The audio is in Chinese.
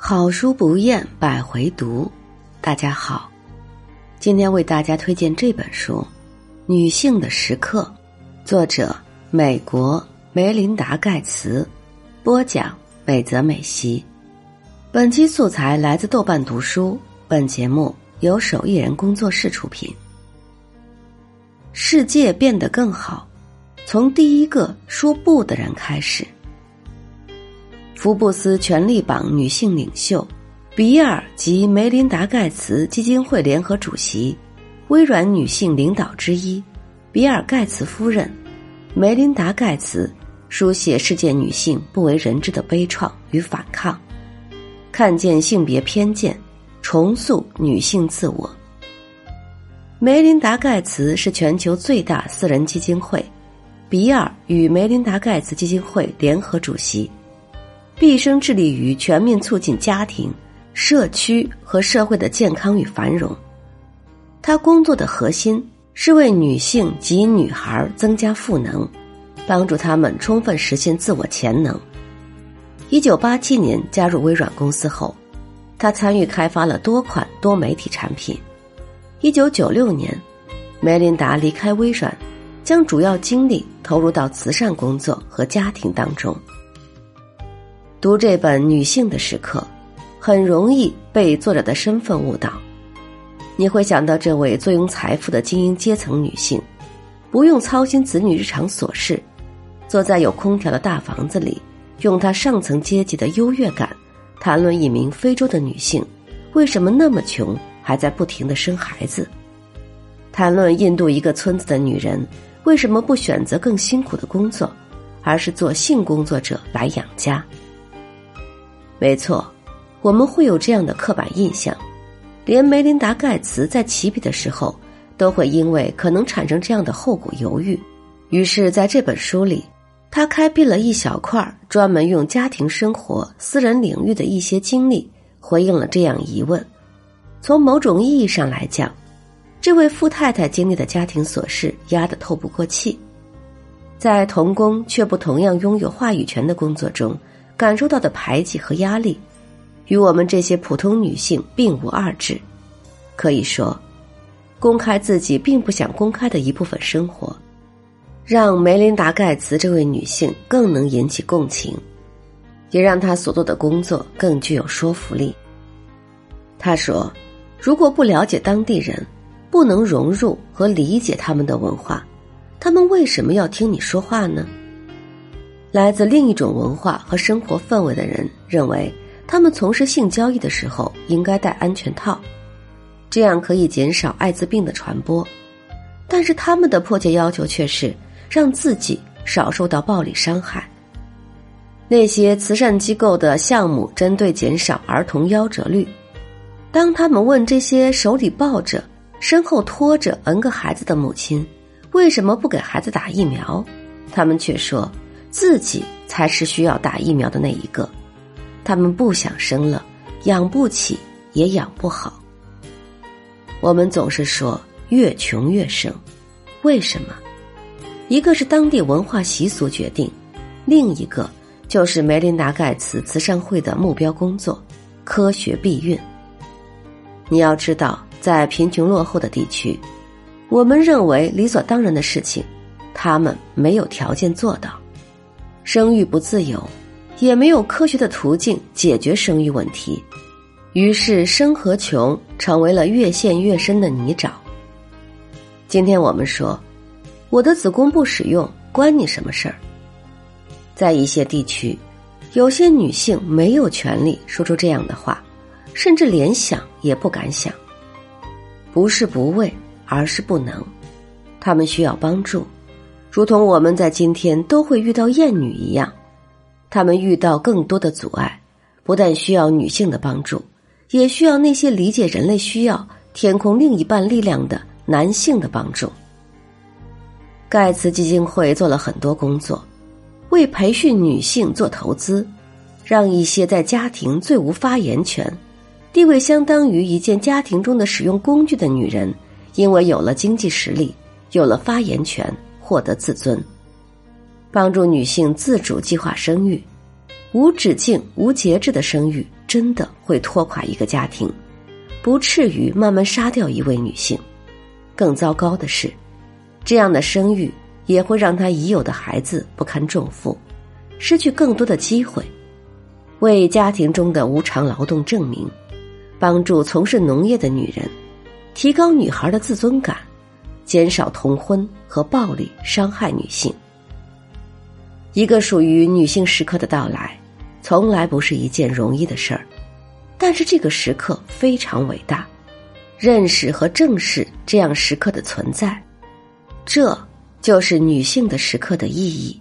好书不厌百回读，大家好，今天为大家推荐这本书《女性的时刻》，作者美国梅琳达·盖茨，播讲美泽美希。本期素材来自豆瓣读书，本节目由手艺人工作室出品。世界变得更好，从第一个说不的人开始。福布斯权力榜女性领袖，比尔及梅琳达·盖茨基金会联合主席，微软女性领导之一，比尔·盖茨夫人，梅琳达·盖茨书写世界女性不为人知的悲怆与反抗，看见性别偏见，重塑女性自我。梅琳达·盖茨是全球最大私人基金会，比尔与梅琳达·盖茨基金会联合主席。毕生致力于全面促进家庭、社区和社会的健康与繁荣。他工作的核心是为女性及女孩增加赋能，帮助他们充分实现自我潜能。一九八七年加入微软公司后，他参与开发了多款多媒体产品。一九九六年，梅琳达离开微软，将主要精力投入到慈善工作和家庭当中。读这本《女性的时刻》，很容易被作者的身份误导。你会想到这位坐拥财富的精英阶层女性，不用操心子女日常琐事，坐在有空调的大房子里，用她上层阶级的优越感谈论一名非洲的女性为什么那么穷，还在不停的生孩子；谈论印度一个村子的女人为什么不选择更辛苦的工作，而是做性工作者来养家。没错，我们会有这样的刻板印象，连梅琳达·盖茨在起笔的时候，都会因为可能产生这样的后果犹豫。于是，在这本书里，他开辟了一小块专门用家庭生活、私人领域的一些经历，回应了这样疑问。从某种意义上来讲，这位富太太经历的家庭琐事压得透不过气，在同工却不同样拥有话语权的工作中。感受到的排挤和压力，与我们这些普通女性并无二致。可以说，公开自己并不想公开的一部分生活，让梅琳达·盖茨这位女性更能引起共情，也让她所做的工作更具有说服力。她说：“如果不了解当地人，不能融入和理解他们的文化，他们为什么要听你说话呢？”来自另一种文化和生活氛围的人认为，他们从事性交易的时候应该戴安全套，这样可以减少艾滋病的传播。但是他们的迫切要求却是让自己少受到暴力伤害。那些慈善机构的项目针对减少儿童夭折率。当他们问这些手里抱着、身后拖着 N 个孩子的母亲为什么不给孩子打疫苗，他们却说。自己才是需要打疫苗的那一个，他们不想生了，养不起，也养不好。我们总是说越穷越生，为什么？一个是当地文化习俗决定，另一个就是梅琳达·盖茨慈善会的目标工作——科学避孕。你要知道，在贫穷落后的地区，我们认为理所当然的事情，他们没有条件做到。生育不自由，也没有科学的途径解决生育问题，于是生和穷成为了越陷越深的泥沼。今天我们说，我的子宫不使用，关你什么事儿？在一些地区，有些女性没有权利说出这样的话，甚至连想也不敢想。不是不为，而是不能，她们需要帮助。如同我们在今天都会遇到厌女一样，她们遇到更多的阻碍，不但需要女性的帮助，也需要那些理解人类需要、填空另一半力量的男性的帮助。盖茨基金会做了很多工作，为培训女性做投资，让一些在家庭最无发言权、地位相当于一件家庭中的使用工具的女人，因为有了经济实力，有了发言权。获得自尊，帮助女性自主计划生育，无止境、无节制的生育真的会拖垮一个家庭，不至于慢慢杀掉一位女性。更糟糕的是，这样的生育也会让他已有的孩子不堪重负，失去更多的机会，为家庭中的无偿劳动证明，帮助从事农业的女人，提高女孩的自尊感，减少童婚和暴力伤害女性。一个属于女性时刻的到来，从来不是一件容易的事儿，但是这个时刻非常伟大。认识和正视这样时刻的存在，这就是女性的时刻的意义。